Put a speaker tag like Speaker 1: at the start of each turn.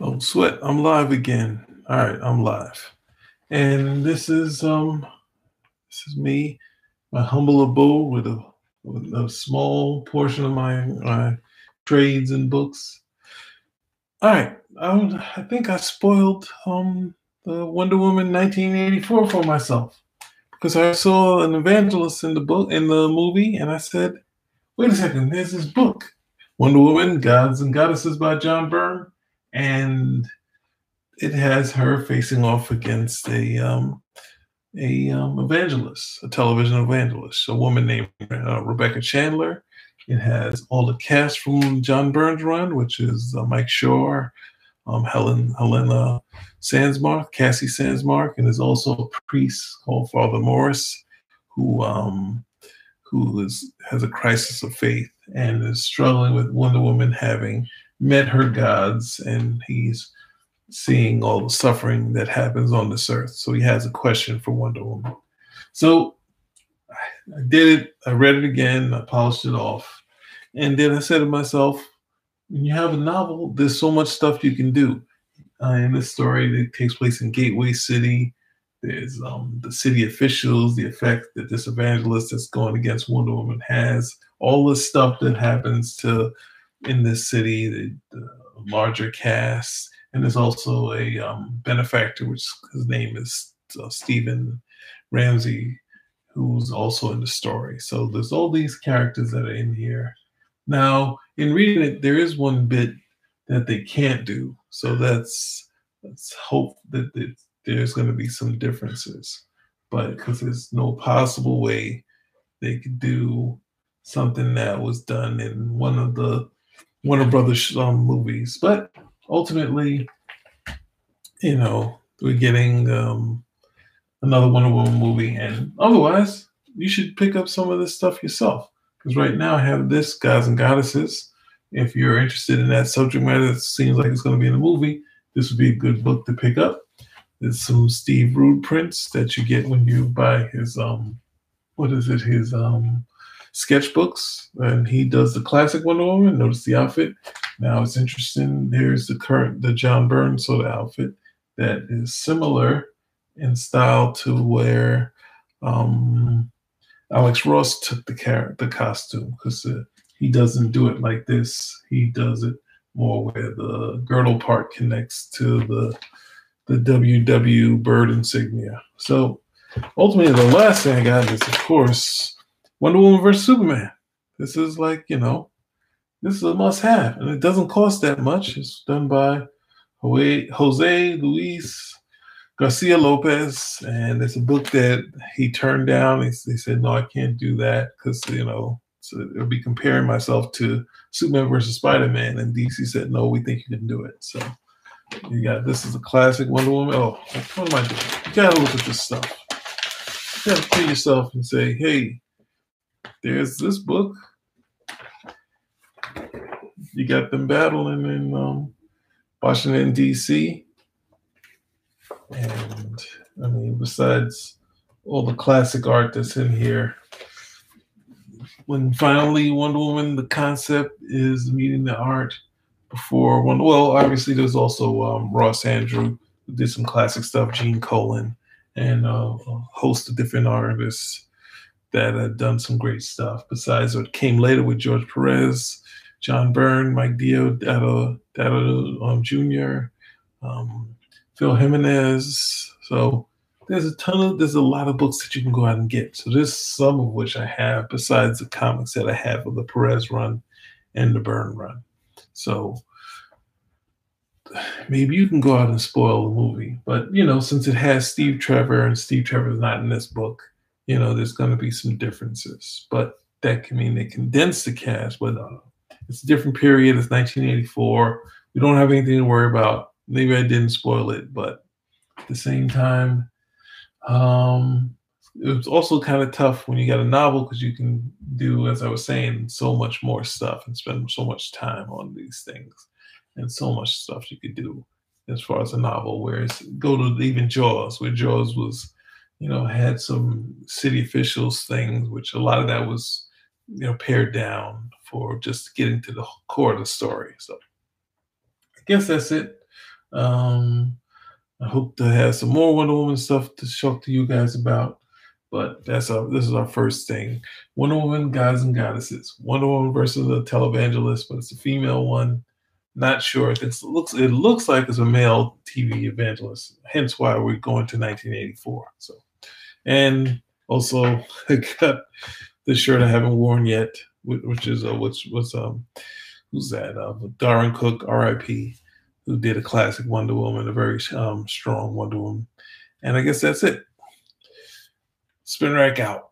Speaker 1: Oh, sweat! I'm live again. All right, I'm live, and this is um, this is me, my humble abode with a, with a small portion of my my trades and books. All right, I, I think I spoiled um the Wonder Woman 1984 for myself because I saw an evangelist in the book in the movie, and I said, "Wait a second, there's this book, Wonder Woman: Gods and Goddesses by John Byrne." And it has her facing off against a um, a um, evangelist, a television evangelist, a woman named uh, Rebecca Chandler. It has all the cast from John Byrne's run, which is uh, Mike Schorr, um, Helen Helena Sandsmark, Cassie Sandsmark, and there's also a priest called Father Morris, who um, who is has a crisis of faith and is struggling with Wonder Woman having met her gods and he's seeing all the suffering that happens on this earth. So he has a question for Wonder Woman. So I did it, I read it again, I polished it off. And then I said to myself, when you have a novel, there's so much stuff you can do. Uh, in this story that takes place in Gateway City, there's um, the city officials, the effect that this evangelist that's going against Wonder Woman has, all the stuff that happens to in this city, the, the larger cast, and there's also a um, benefactor, which his name is uh, Stephen Ramsey, who's also in the story. So there's all these characters that are in here. Now, in reading it, there is one bit that they can't do. So that's let's hope that there's going to be some differences, but because there's no possible way they could do something that was done in one of the Warner Brothers um, movies. But ultimately, you know, we're getting um, another Wonder Woman movie, and otherwise, you should pick up some of this stuff yourself. Because right now, I have this Gods and Goddesses. If you're interested in that subject matter, it seems like it's going to be in the movie. This would be a good book to pick up. There's some Steve Rude prints that you get when you buy his um, what is it? His um, sketchbooks, and he does the classic Wonder Woman. Notice the outfit. Now it's interesting. There's the current, the John Byrne sort of outfit that is similar in style to where um, Alex Ross took the car- the costume because uh, he doesn't do it like this. He does it more where the girdle part connects to the the WW bird insignia. So ultimately, the last thing I got is, of course, Wonder Woman versus Superman. This is like, you know, this is a must have. And it doesn't cost that much. It's done by Jose Luis Garcia Lopez. And it's a book that he turned down. He, said, no, I can't do that because, you know, so it would be comparing myself to Superman versus Spider Man. And DC said, no, we think you can do it. So you got this is a classic Wonder Woman. Oh, what am I doing? You gotta look at this stuff. You gotta kill yourself and say, hey, there's this book. You got them battling in um, Washington, D.C. And I mean, besides all the classic art that's in here, when finally Wonder Woman, the concept is meeting the art before one. Well, obviously, there's also um, Ross Andru who did some classic stuff, Gene Colan, and uh, a host of different artists that had done some great stuff. Besides what came later with George Perez, John Byrne, Mike Dio, Dado, um, Jr., um, Phil Jimenez. So there's a ton of there's a lot of books that you can go out and get. So there's some of which I have besides the comics that I have of the Perez run and the Byrne run. So maybe you can go out and spoil the movie. But you know, since it has Steve Trevor and Steve Trevor is not in this book, you know, there's going to be some differences, but that can mean they condense the cast. But uh, it's a different period. It's 1984. We don't have anything to worry about. Maybe I didn't spoil it, but at the same time, um, it was also kind of tough when you got a novel because you can do, as I was saying, so much more stuff and spend so much time on these things and so much stuff you could do as far as a novel. Whereas go to even Jaws, where Jaws was you know, had some city officials things, which a lot of that was, you know, pared down for just getting to the core of the story. So I guess that's it Um, I hope to have some more Wonder Woman stuff to talk to you guys about. But that's our this is our first thing. Wonder Woman, Gods and Goddesses. Wonder Woman versus the televangelist, but it's a female one. Not sure. It looks it looks like it's a male TV evangelist. Hence why we're going to 1984. So, and also I got the shirt I haven't worn yet, which is uh, which was um who's that? Uh, Darwyn Cooke, R.I.P who did a classic Wonder Woman, a very um, strong Wonder Woman. And I guess that's it. Spin rack out.